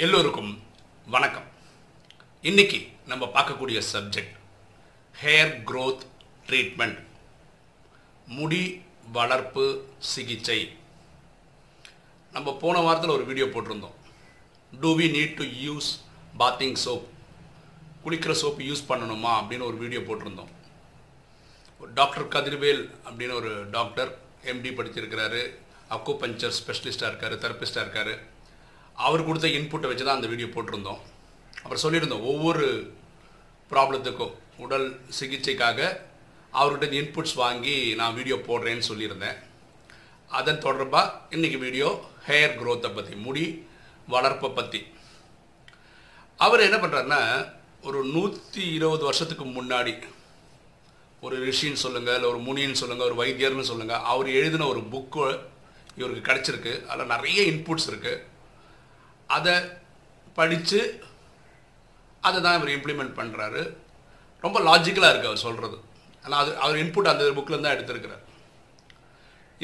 எல்லோருக்கும் வணக்கம். இன்னைக்கு நம்ம பார்க்கக்கூடிய சப்ஜெக்ட் ஹேர் க்ரோத் ட்ரீட்மெண்ட் முடி வளர்ப்பு சிகிச்சை. நம்ம போன வாரத்தில் ஒரு வீடியோ போட்டிருந்தோம். Do we need to use bathing soap குளிக்கிற சோப்பு யூஸ் பண்ணணுமா அப்படின்னு ஒரு வீடியோ போட்டிருந்தோம். டாக்டர் கதிர்வேல் அப்படின்னு ஒரு டாக்டர் எம்டி படிச்சிருக்கிறாரு. அக்கோ பஞ்சர் ஸ்பெஷலிஸ்டாக இருக்கார் தெரப்பிஸ்டாக இருக்காரு. அவர் கொடுத்த இன்புட்டை வச்சு தான் அந்த வீடியோ போட்டிருந்தோம். அப்புறம் சொல்லியிருந்தோம் ஒவ்வொரு ப்ராப்ளத்துக்கும் உடல் சிகிச்சைக்காக அவர்கிட்ட இன்புட்ஸ் வாங்கி நான் வீடியோ போடுறேன்னு சொல்லியிருந்தேன். அதன் தொடர்பாக இன்றைக்கி வீடியோ ஹேர் க்ரோத்தை பற்றி முடி வளர்ப்பை பற்றி அவர் என்ன பண்ணுறாருன்னா ஒரு நூற்றி இருபது வருஷத்துக்கு முன்னாடி ஒரு ரிஷின்னு சொல்லுங்கள் இல்லை ஒரு முனின்னு சொல்லுங்கள் ஒரு வைத்தியர்னு சொல்லுங்கள் அவர் எழுதின ஒரு புக்கு இவருக்கு கிடச்சிருக்கு. அதில் நிறைய இன்புட்ஸ் இருக்குது அதை படித்து அதை தான் இவர் இம்ப்ளிமெண்ட் பண்ணுறாரு ரொம்ப லாஜிக்கலாக இருக்குது அவர் சொல்கிறது ஆனால் அது அவர் இன்புட் அந்த புக்கில் தான் எடுத்திருக்கிறார்.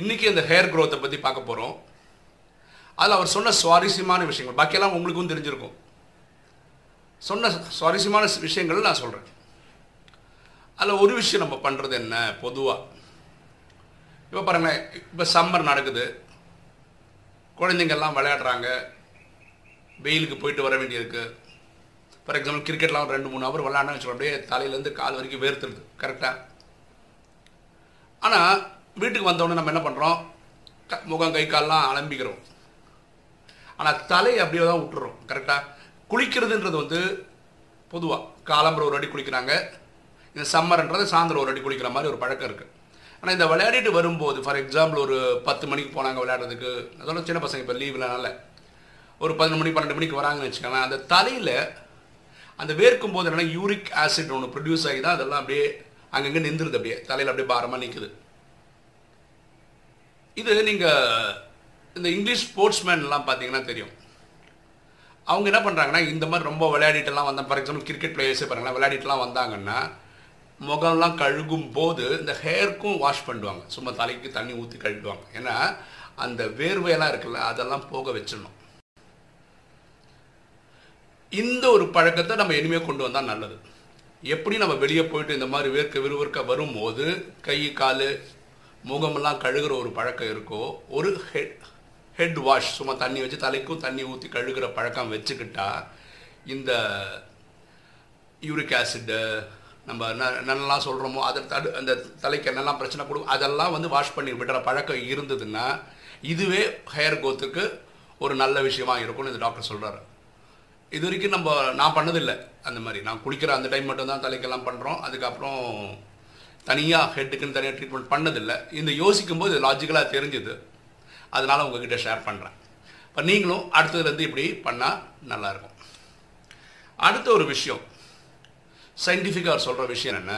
இன்றைக்கி இந்த ஹேர் க்ரோத்தை பற்றி பார்க்க போகிறோம் அதில் அவர் சொன்ன சுவாரஸ்யமான விஷயங்கள் பாக்கியெல்லாம் உங்களுக்கும் தெரிஞ்சிருக்கும். சொன்ன சுவாரஸ்யமான விஷயங்கள் நான் சொல்கிறேன் அதில் ஒரு விஷயம் நம்ம பண்ணுறது என்ன? பொதுவாக இப்போ பாருங்களேன் இப்போ சம்மர் நடக்குது. குழந்தைங்கள்லாம் விளையாடுறாங்க. வெயிலுக்கு போயிட்டு வர வேண்டியிருக்கு. ஃபார் எக்ஸாம்பிள் கிரிக்கெட்லாம் ஒரு ரெண்டு மூணு ஹவர் விளையாடணும்னு வச்சுக்கோ அப்படியே தலையிலேருந்து கால் வரைக்கும் வேர்த்துருது. கரெக்டாக ஆனால் வீட்டுக்கு வந்தோடனே நம்ம என்ன பண்ணுறோம் முகம் கை கால்லாம் அலம்பிக்கிறோம். ஆனால் தலையை அப்படியே தான் விட்டுறோம். கரெக்டாக குளிக்கிறதுன்றது வந்து பொதுவாக காலம்புற ஒரு அடி குளிக்கிறாங்க. இந்த சம்மர்ன்றது சாயந்தரம் ஒரு அடி குளிக்கிற மாதிரி ஒரு பழக்கம் இருக்குது ஆனால் இந்த விளையாடிட்டு வரும்போது ஃபார் எக்ஸாம்பிள் ஒரு பத்து மணிக்கு போனாங்க விளையாடுறதுக்கு. அதோட சின்ன பசங்க இப்போ லீவ்லனால ஒரு பதினொன்று மணி பன்னெண்டு மணிக்கு வராங்கன்னு வச்சுக்கோங்களேன். அந்த தலையில் அந்த வேர்க்கும் போது என்னென்னா யூரிக் ஆசிட் ஒன்று ப்ரொடியூஸ் ஆகி தான் அதெல்லாம் அப்படியே அங்கங்கே நின்றுது அப்படியே. தலையில் அப்படியே பாரமாக நிற்குது இது நீங்கள் இந்த இங்கிலீஷ் ஸ்போர்ட்ஸ்மேன்லாம் பார்த்தீங்கன்னா தெரியும். அவங்க என்ன பண்ணுறாங்கன்னா இந்த மாதிரி ரொம்ப விளையாடிட்டுலாம் வந்தால் ஃபார் எக்ஸாம்பிள் கிரிக்கெட் பிளேயர்ஸே பாருங்களா விளையாடிட்டுலாம் வந்தாங்கன்னா முகம்லாம் கழுகும் போது இந்த ஹேர்க்கும் வாஷ் பண்ணுவாங்க. சும்மா தலைக்கு தண்ணி ஊற்றி கழுவிடுவாங்க. ஏன்னா அந்த வேர்வையெல்லாம் இருக்குல்ல அதெல்லாம் போக வச்சிடணும். இந்த ஒரு பழக்கத்தை நம்ம இனிமேல் கொண்டு வந்தால் நல்லது. எப்படி நம்ம வெளியே போயிட்டு இந்த மாதிரி வேர்க்க விறுவிற்க வரும்போது கை கால் முகமெல்லாம் கழுகிற ஒரு பழக்கம் இருக்கோ ஒரு ஹெட் ஹெட் வாஷ் சும்மா தண்ணி வச்சு தலைக்கும் தண்ணி ஊற்றி கழுகுற பழக்கம் வச்சுக்கிட்டா இந்த யூரிக் ஆசிட்டு நம்ம என்னென்னலாம் சொல்கிறோமோ அதை தடு அந்த தலைக்கு என்னெல்லாம் பிரச்சனை கொடுக்கும் அதெல்லாம் வந்து வாஷ் பண்ணி விடுற பழக்கம் இருந்ததுன்னா இதுவே ஹேர் கோத்துக்கு ஒரு நல்ல விஷயமா இருக்கும்னு இந்த டாக்டர் சொல்கிறாரு இது வரைக்கும் நம்ம நான் பண்ணதில்லை. அந்த மாதிரி. நான் குளிக்கிற அந்த டைம் மட்டும் தான் தலைக்கெல்லாம் பண்ணுறோம் அதுக்கப்புறம் தனியாக ஹெட்டுக்குன்னு தனியாக ட்ரீட்மெண்ட் பண்ணதில்லை. இந்த யோசிக்கும் போது லாஜிக்கலாக தெரிஞ்சுது. அதனால் உங்ககிட்ட ஷேர் பண்ணுறேன் இப்போ நீங்களும் அடுத்ததுலேருந்து இப்படி பண்ணால் நல்லாயிருக்கும். அடுத்த ஒரு விஷயம். சயின்டிஃபிக்காக சொல்கிற விஷயம் என்ன?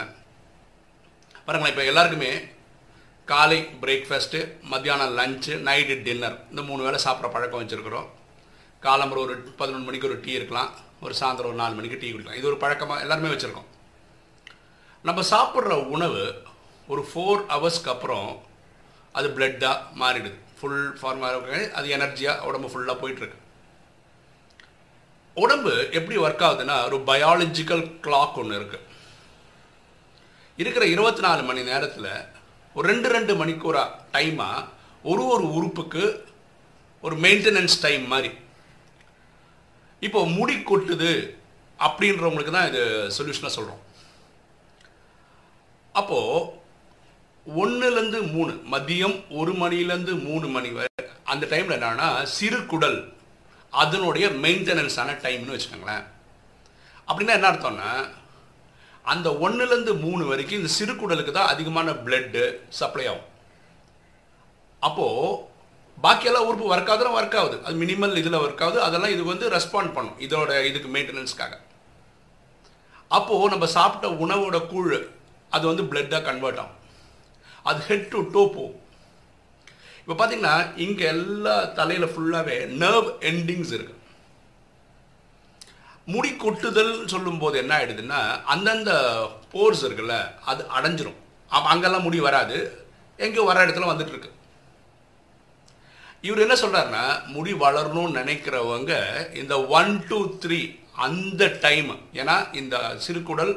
பாருங்களேன் இப்போ எல்லாருக்குமே காலை பிரேக்ஃபாஸ்ட்டு மத்தியானம் லஞ்சு நைட்டு டின்னர் இந்த மூணு வேளை சாப்பிட்ற பழக்கம் வச்சுருக்குறோம். காலம்பரம் ஒரு பதினொன்று மணிக்கு ஒரு டீ இருக்கலாம். ஒரு சாயந்தரம் ஒரு நாலு மணிக்கு டீ குடிக்கலாம். இது ஒரு பழக்கமாக எல்லாருமே வச்சுருக்கோம். நம்ம சாப்பிட்ற உணவு ஒரு ஃபோர் ஹவர்ஸ்க்கு அப்புறம் அது பிளட்டாக மாறிடுது. ஃபுல் ஃபார்மாக அது எனர்ஜியாக உடம்பு ஃபுல்லாக போயிட்டுருக்கு. உடம்பு எப்படி ஒர்க் ஆகுதுன்னா ஒரு பயாலஜிக்கல் கிளாக் ஒன்று இருக்குது இருக்கிற இருபத்தி நாலு மணி நேரத்தில் ஒரு ரெண்டு ரெண்டு மணிக்கூரா டைமாக ஒரு ஒரு உறுப்புக்கு ஒரு மெயின்டெனன்ஸ் டைம் மாதிரி இப்போ முடி கொட்டுது அப்படின்றவங்களுக்கு தான் இது சொல்யூஷனாக சொல்கிறோம் அப்போது ஒன்றுலேருந்து மூணு மதியம் ஒரு மணிலேருந்து மூணு மணி வரை அந்த டைமில் என்னன்னா சிறு குடல் அதனுடைய மெயின்டெனன்ஸான டைம்னு வச்சுக்கோங்களேன். அப்படின்னா என்ன அர்த்தம்னா அந்த ஒன்றுலேருந்து மூணு வரைக்கும் இந்த சிறு குடலுக்கு தான் அதிகமான பிளட்டு சப்ளை ஆகும். அப்போது பாக்கியெல்லாம் உறுப்பு ஒர்க் ஆகுதுன்னா ஒர்க் ஆகுது. அது மினிமல் இதில் ஒர்க் ஆகுது. அதெல்லாம் இது வந்து ரெஸ்பாண்ட் பண்ணும். இதோட இதுக்கு மெயின்டெனன்ஸ்க்காக அப்போது நம்ம சாப்பிட்ட உணவோட கூழ் அது வந்து பிளட்டாக கன்வெர்ட் ஆகும். அது ஹெட் டு டோ போகும். இப்போ பார்த்தீங்கன்னா இங்கே எல்லா தலையில் ஃபுல்லாகவே நர்வ் எண்டிங்ஸ் இருக்கு. முடி கொட்டுதல் சொல்லும்போது என்ன ஆகிடுதுன்னா அந்தந்த போர்ஸ் இருக்குல்ல அது அடைஞ்சிரும். அப்போ அங்கெல்லாம் முடி வராது. எங்கேயோ வர இடத்துல வந்துட்டு இருக்கு. இவர் என்ன சொல்கிறாருன்னா முடி வளரணும்னு நினைக்கிறவங்க இந்த ஒன் டூ த்ரீ அந்த டைம் ஏன்னா இந்த சிறுகுடல்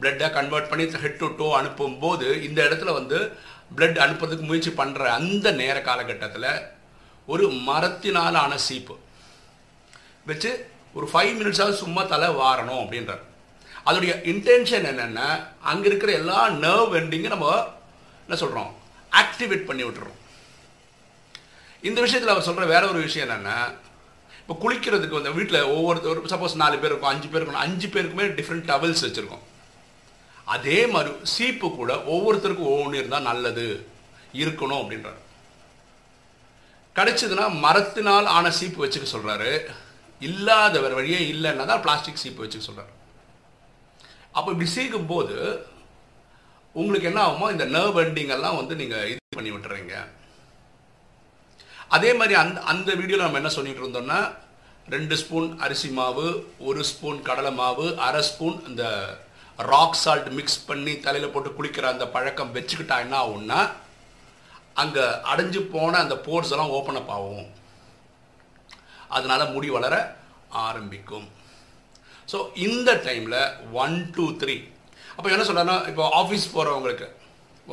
பிளட்டை கன்வெர்ட் பண்ணி ஹெட் டு டோ அனுப்பும்போது இந்த இடத்துல வந்து பிளட் அனுப்புறதுக்கு முயற்சி பண்ணுற அந்த நேர காலகட்டத்தில் ஒரு மரத்தினால் ஆன சீப்பு வச்சு ஒரு ஃபைவ் மினிட்ஸாவது சும்மா தலை வாரணும் அப்படின்றார். அதோடைய இன்டென்ஷன் என்னென்னா அங்கே இருக்கிற எல்லா நர்வ் எண்டிங்கும் நம்ம என்ன சொல்கிறோம் ஆக்டிவேட் பண்ணி விட்டுறோம். இந்த விஷயத்தில் அவர் சொல்கிற வேற ஒரு விஷயம் என்னென்னா இப்போ குளிக்கிறதுக்கு வந்து வீட்டில் ஒவ்வொருத்தர் சப்போஸ் நாலு பேர் இருக்கும் அஞ்சு பேர் இருக்கும் அஞ்சு பேருக்குமே டிஃப்ரெண்ட் டவல்ஸ் வச்சுருக்கோம். அதே மாதிரி சீப்பு கூட ஒவ்வொருத்தருக்கும் ஒவ்வொன்று இருந்தால் நல்லது இருக்கணும் அப்படின்றார். கிடைச்சதுன்னா மரத்தினால் ஆன சீப்பு வச்சுக்க சொல்கிறாரு இல்லாத வேறு வழியே இல்லைன்னா தான் பிளாஸ்டிக் சீப்பு வச்சுக்க சொல்கிறார் அப்போ இப்படி சீக்கும் போது உங்களுக்கு என்ன ஆகுமோ இந்த நர்வ் எண்டிங் எல்லாம் வந்து நீங்கள் இது பண்ணி விட்டுறீங்க. அதே மாதிரி அந்த அந்த வீடியோவில் நம்ம என்ன சொல்லிட்டு இருந்தோம்னா ரெண்டு ஸ்பூன் அரிசி மாவு ஒரு ஸ்பூன் கடலை மாவு அரை ஸ்பூன் இந்த ராக் சால்ட் மிக்ஸ் பண்ணி தலையில் போட்டு குளிக்கிற அந்த பழக்கம் வச்சுக்கிட்டா என்ன ஆகும்னா அங்கே அடைஞ்சு போன அந்த போர்ஸ் எல்லாம் ஓப்பன் அப் ஆகும். அதனால் முடி வளர ஆரம்பிக்கும். ஸோ இந்த டைமில் ஒன் டூ த்ரீ அப்போ என்ன சொல்கிறேன்னா இப்போ ஆஃபீஸ் போகிறவங்களுக்கு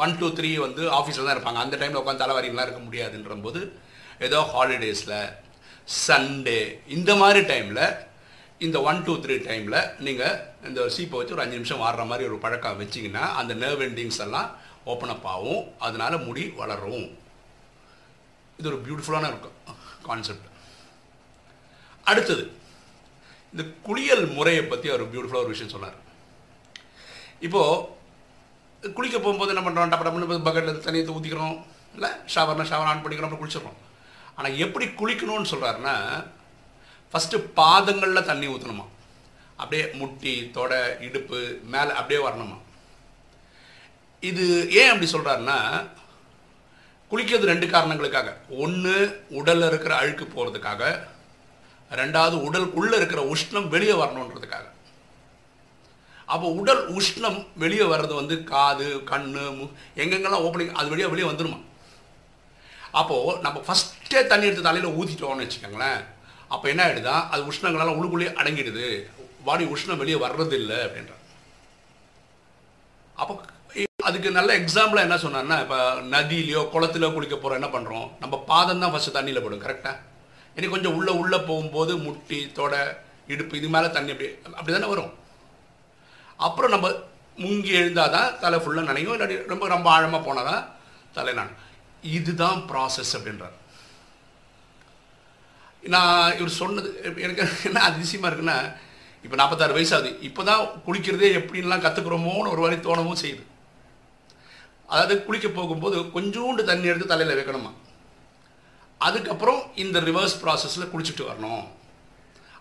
ஒன் டூ த்ரீ வந்து ஆஃபீஸில் தான் இருப்பாங்க. அந்த டைமில் உட்காந்து தலைவாரிலாம் இருக்க முடியாதுன்ற போது ஏதோ ஹாலிடேஸில் சண்டே இந்த மாதிரி டைமில் இந்த ஒன் டூ த்ரீ டைமில் நீங்கள் இந்த சீப்பை வச்சு ஒரு அஞ்சு நிமிஷம் வாடுற மாதிரி ஒரு பழக்கம் வச்சிங்கன்னா அந்த நர்வ் எண்டிங்ஸ் எல்லாம் ஓப்பன் அப் ஆகும். அதனால முடி வளரும். இது ஒரு பியூட்டிஃபுல்லான இருக்கும் கான்செப்ட் அடுத்தது இந்த குளியல் முறையை பற்றி அவர் பியூட்டிஃபுல்லாக ஒரு விஷயம் சொன்னார். இப்போது குளிக்க போகும்போது என்ன பண்ணுறோம் டப்ப டப்புனு பக்கெட்டில் தண்ணியை ஊற்றிக்கிறோம் இல்லை ஷவர்னா ஷவர் ஆன் பண்ணிக்கிறோம் அப்புறம் குளிச்சிடுறோம். ஆனால் எப்படி குளிக்கணும்னு சொல்கிறாருன்னா ஃபஸ்ட்டு பாதங்களில் தண்ணி ஊற்றணுமா அப்படியே முட்டி தொடை இடுப்பு மேலே அப்படியே வரணுமா? இது ஏன் அப்படி சொல்கிறாருன்னா குளிக்கிறது ரெண்டு காரணங்களுக்காக. ஒன்று உடலில் இருக்கிற அழுக்கு போகிறதுக்காக ரெண்டாவது உடல் உள்ளே இருக்கிற உஷ்ணம் வெளியே வரணுன்றதுக்காக. அப்போ உடல் உஷ்ணம் வெளியே வர்றது வந்து காது கண் எங்கெங்கெல்லாம் ஓப்பனிங் அது வழியாக வெளியே வந்துடுமா அப்போது நம்ம ஃபஸ்ட் ஃபஸ்ட்டே தண்ணி எடுத்து தலையில் ஊற்றிட்டோம்னு வச்சுக்கோங்களேன். அப்போ என்ன ஆகிடுதா அது உஷ்ணங்களால் உள்ளுக்குள்ளேயே அடங்கிடுது. பாடி உஷ்ணம் வெளியே வர்றதில்லை அப்படின்ற அப்போ அதுக்கு நல்ல எக்ஸாம்பிளாக என்ன சொன்னான்னா இப்போ நதியிலையோ குளத்திலோ குளிக்க போகிறோம் என்ன பண்ணுறோம் நம்ம பாதம் தான் ஃபஸ்ட்டு தண்ணியில் போடும் கரெக்டாக இனி கொஞ்சம் உள்ளே உள்ளே போகும்போது முட்டி தொடை இடுப்பு இது மேலே தண்ணி அப்படி அப்படி தானே வரும்? அப்புறம் நம்ம முங்கி எழுந்தால் தான் தலை ஃபுல்லாக நினைக்கும் இல்லாட்டி ரொம்ப ரொம்ப ஆழமாக போனால் தான் தலை நான் இதுதான் ப்ராசஸ் அப்படின்றார். நான் இவர் சொன்னது எனக்கு என்ன அதிசயமாக இருக்குன்னா இப்போ நாற்பத்தாறு வயசாகுது. இப்போ தான் குளிக்கிறதே எப்படின்லாம் கற்றுக்குறோமோன்னு ஒரு வழி தோணவும் செய்யுது. அதாவது குளிக்க போகும்போது கொஞ்சோண்டு தண்ணி எடுத்து தலையில் வைக்கணுமா? அதுக்கப்புறம் இந்த ரிவர்ஸ் ப்ராசஸில் குளிச்சுட்டு வரணும்.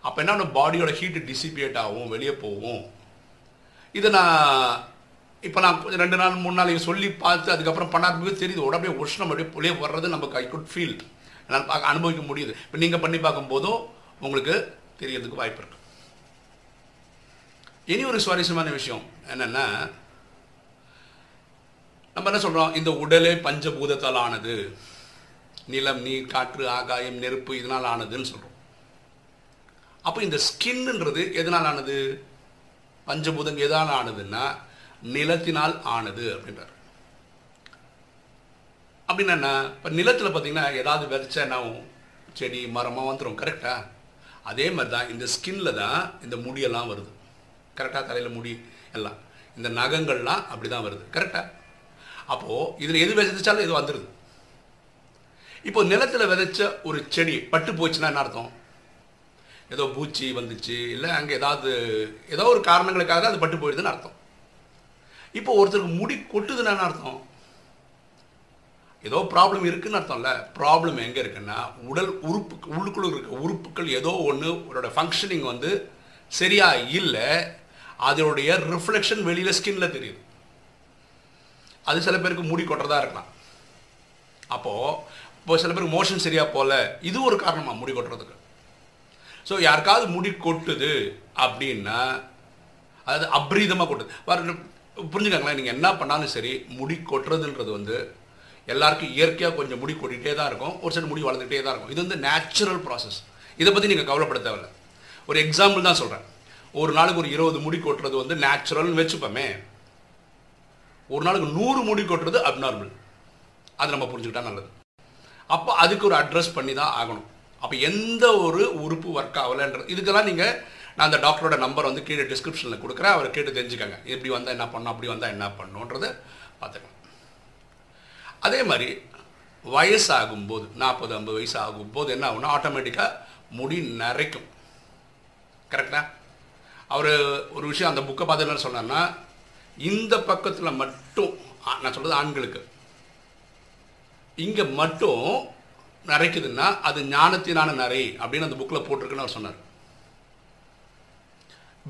அப்போ என்ன பாடியோட ஹீட்டு டிசிபியேட் ஆகும் வெளியே போகும். இதை நான் இப்போ நான் ரெண்டு நாள் மூணு நாள் சொல்லி பார்த்து அதுக்கப்புறம் பண்ணாதபோது தெரியுது உடம்பே உஷ்ணம் அப்படியே வெளியே வர்றது நமக்கு ஐ குட் ஃபீல் அனுபவிக்க முடியுது. இப்போ நீங்கள் பண்ணி பார்க்கும்போதும் உங்களுக்கு தெரியறதுக்கு வாய்ப்பு இருக்கு. இனி ஒரு சுவாரஸ்யமான விஷயம் என்னென்னா நம்ம என்ன சொல்கிறோம் இந்த உடலே பஞ்சபூதத்தால் ஆனது. நிலம் நீர் காற்று ஆகாயம் நெருப்பு இதனால் ஆனதுன்னு சொல்கிறோம் அப்போ இந்த ஸ்கின்ன்றது எதனால் ஆனது? பஞ்சபூதம் எதனால் ஆனதுன்னா நிலத்தினால் ஆனது அப்படின்றார். அப்படின்னா இப்போ நிலத்தில் பார்த்தீங்கன்னா ஏதாவது விதைச்சா என்ன ஆகும்? செடி மரமாக வந்துடும் கரெக்டாக அதே மாதிரி தான் இந்த ஸ்கின்ல தான் இந்த முடியெல்லாம் வருது. கரெக்டாக தலையில் முடி எல்லாம். இந்த நகங்கள்லாம் அப்படி தான் வருது கரெக்டாக அப்போது இதில் எது விதைச்சாலும் இது வந்துடுது இப்போ நிலத்தில் விதைச்ச ஒரு செடி பட்டு போச்சுன்னா என்ன அர்த்தம்? ஏதோ பூச்சி வந்துச்சு இல்லை அங்கே ஏதாவது ஏதோ ஒரு காரணங்களுக்காக அது பட்டு போயிடுதுன்னு அர்த்தம். இப்போ ஒருத்தருக்கு முடி கொட்டுதுன்னு என்ன அர்த்தம்? ஏதோ ப்ராப்ளம் இருக்குன்னு அர்த்தம் இல்லை ப்ராப்ளம் எங்கே இருக்குன்னா உடல் உறுப்பு உள்ளுக்குள்ள இருக்க உறுப்புகள் ஏதோ ஒன்று உங்களோட ஃபங்க்ஷனிங் வந்து சரியாக இல்லை அதனுடைய ரிஃப்ளெக்ஷன் வெளியில் ஸ்கின்ல தெரியுது. அது சில பேருக்கு முடி கொட்டுறதா இருக்கலாம். அப்போது இப்போ சில பேருக்கு மோஷன் சரியாக போகல இது ஒரு காரணமாக முடி கொட்டுறதுக்கு. ஸோ யாருக்காவது முடி கொட்டுது அப்படின்னா அதாவது அப்ரீதமாக கொட்டுது. வர புரிஞ்சுக்கங்களேன் நீங்கள் என்ன பண்ணாலும் சரி முடி கொட்டுறதுன்றது வந்து எல்லாருக்கும் இயற்கையாக கொஞ்சம் முடி கொட்டிகிட்டே தான் இருக்கும். ஒரு சில முடி வளர்ந்துகிட்டே தான் இருக்கும். இது வந்து நேச்சுரல் ப்ராசஸ் இதை பற்றி நீங்கள் கவலைப்பட தேவையில்ல. ஒரு எக்ஸாம்பிள் தான் சொல்கிறேன் ஒரு நாளுக்கு ஒரு இருபது முடி கொட்டுறது வந்து நேச்சுரல்னு வச்சுப்போமே. ஒரு நாளுக்கு நூறு முடி கொட்டுறது அப்நார்மல் அது நம்ம புரிஞ்சுக்கிட்டா நல்லது. அப்போ அதுக்கு ஒரு அட்ரஸ் பண்ணி தான் ஆகணும். அப்போ எந்த ஒரு உறுப்பு ஒர்க் ஆகலைன்றது இதுக்கெல்லாம் நீங்கள் நான் அந்த டாக்டரோட நம்பர் வந்து கீழே டிஸ்கிரிப்ஷனில் கொடுக்குறேன். அவரை கேட்டு தெரிஞ்சுக்கோங்க. இப்படி வந்தால் என்ன பண்ணணும்? அப்படி வந்தால் என்ன பண்ணணுன்றதை பார்த்துக்கலாம். அதே மாதிரி வயசாகும்போது நாற்பது ஐம்பது வயசு ஆகும்போது என்ன ஆகும்னா ஆட்டோமேட்டிக்காக முடி நரைக்கும். கரெக்டா அவர் ஒரு விஷயம் அந்த புக்கை பார்த்து என்ன சொன்னார்னா இந்த பக்கத்தில் மட்டும் நான் சொல்கிறது ஆண்களுக்கு. இங்கே மட்டும் நரைக்குதுன்னா அது ஞானத்தினான நரை அப்படின்னு அந்த புக்கில் போட்டிருக்குன்னு அவர் சொன்னார்.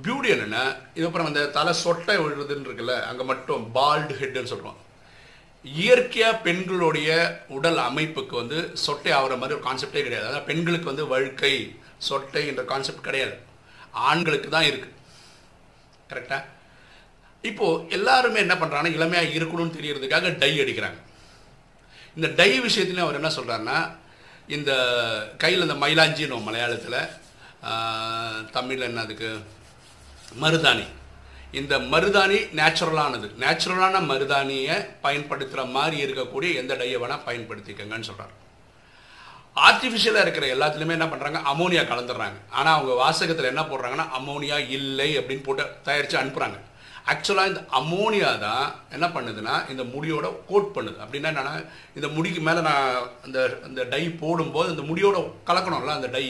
பியூட்டி என்னென்னா இது அப்புறம் அந்த தலை சொட்டை விழுறதுன்னு இருக்குல்ல அங்கே மட்டும் பால்டு ஹெட்னு சொல்கிறோம் இயற்கையாக பெண்களுடைய உடல் அமைப்புக்கு வந்து சொட்டை ஆகிற மாதிரி ஒரு கான்செப்டே கிடையாது. அதாவது பெண்களுக்கு வந்து வழுக்கை சொட்டை என்ற கான்செப்ட் கிடையாது. ஆண்களுக்கு தான் இருக்குது கரெக்டா இப்போ எல்லாருமே என்ன பண்றாங்கன்னா இளமையா இருக்கணும்னு தெரியறதுக்காக டை அடிக்கிறாங்க. இந்த டை விஷயத்துலையும் அவர் என்ன சொல்றாருன்னா இந்த கையில் இந்த மயிலாஞ்சின்னு மலையாளத்தில் தமிழில் என்ன அதுக்கு? மருதாணி. இந்த மருதாணி நேச்சுரலானது. நேச்சுரலான மருதாணியை பயன்படுத்துகிற மாதிரி இருக்கக்கூடிய எந்த டையை வேணால் பயன்படுத்திக்கங்கன்னு சொல்கிறார் ஆர்டிஃபிஷியலாக இருக்கிற எல்லாத்துலேயுமே என்ன பண்ணுறாங்க அமோனியா கலந்துடுறாங்க. ஆனால் அவங்க வாசகத்தில் என்ன போடுறாங்கன்னா அமோனியா இல்லை அப்படின்னு போட்டு தயாரித்து அனுப்புகிறாங்க ஆக்சுவலாக இந்த அமோனியா தான் என்ன பண்ணுதுன்னா இந்த முடியோட கோட் பண்ணுது. அப்படின்னா என்னன்னா இந்த முடிக்கு மேலே நான் இந்த இந்த டை போடும்போது இந்த முடியோட கலக்கணும்ல அந்த டை.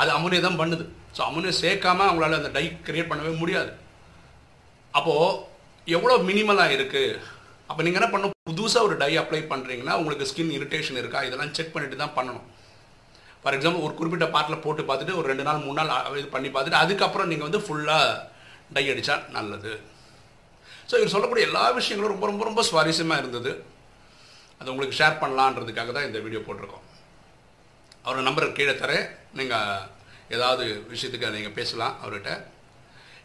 அது அமோனியா தான் பண்ணுது. ஸோ அமோனியா சேர்க்காம அவங்களால அந்த டை கிரியேட் பண்ணவே முடியாது. அப்போது எவ்வளோ மினிமலாக இருக்குது அப்போ நீங்கள் என்ன பண்ணணும்? புதுசாக ஒரு டை அப்ளை பண்ணுறீங்கன்னா உங்களுக்கு ஸ்கின் இரிட்டேஷன் இருக்கா? இதெல்லாம் செக் பண்ணிட்டு தான் பண்ணணும். ஃபார் எக்ஸாம்பிள் ஒரு குறிப்பிட்ட பார்ட்டில் போட்டு பார்த்துட்டு ஒரு ரெண்டு நாள் மூணு நாள் இது பண்ணி பார்த்துட்டு அதுக்கப்புறம் நீங்கள் வந்து ஃபுல்லாக டை அடித்தா நல்லது. ஸோ இவர் சொல்லக்கூடிய எல்லா விஷயங்களும் ரொம்ப ரொம்ப ரொம்ப சுவாரஸ்யமாக இருந்தது. அதை உங்களுக்கு ஷேர் பண்ணலான்றதுக்காக தான் இந்த வீடியோ போட்டிருக்கோம். அவரோட நம்பர் கீழே தரேன். நீங்கள் ஏதாவது விஷயத்துக்கு நீங்கள் பேசலாம் அவர்கிட்ட.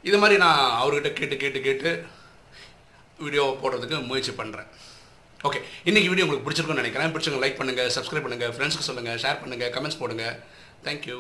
இது மாதிரி நான் அவர்கிட்ட கேட்டு கேட்டு கேட்டு வீடியோ போடுறதுக்கு முயற்சி பண்ணுறேன் ஓகே இன்றைக்கி வீடியோ உங்களுக்கு பிடிச்சிருக்கும்னு நினைக்கிறேன். பிடிச்சவங்க லைக் பண்ணுங்கள் சப்ஸ்கிரைப் பண்ணுங்கள் ஃப்ரெண்ட்ஸ்க்கு சொல்லுங்கள் ஷேர் பண்ணுங்கள் கமெண்ட்ஸ் போடுங்க. தேங்க்யூ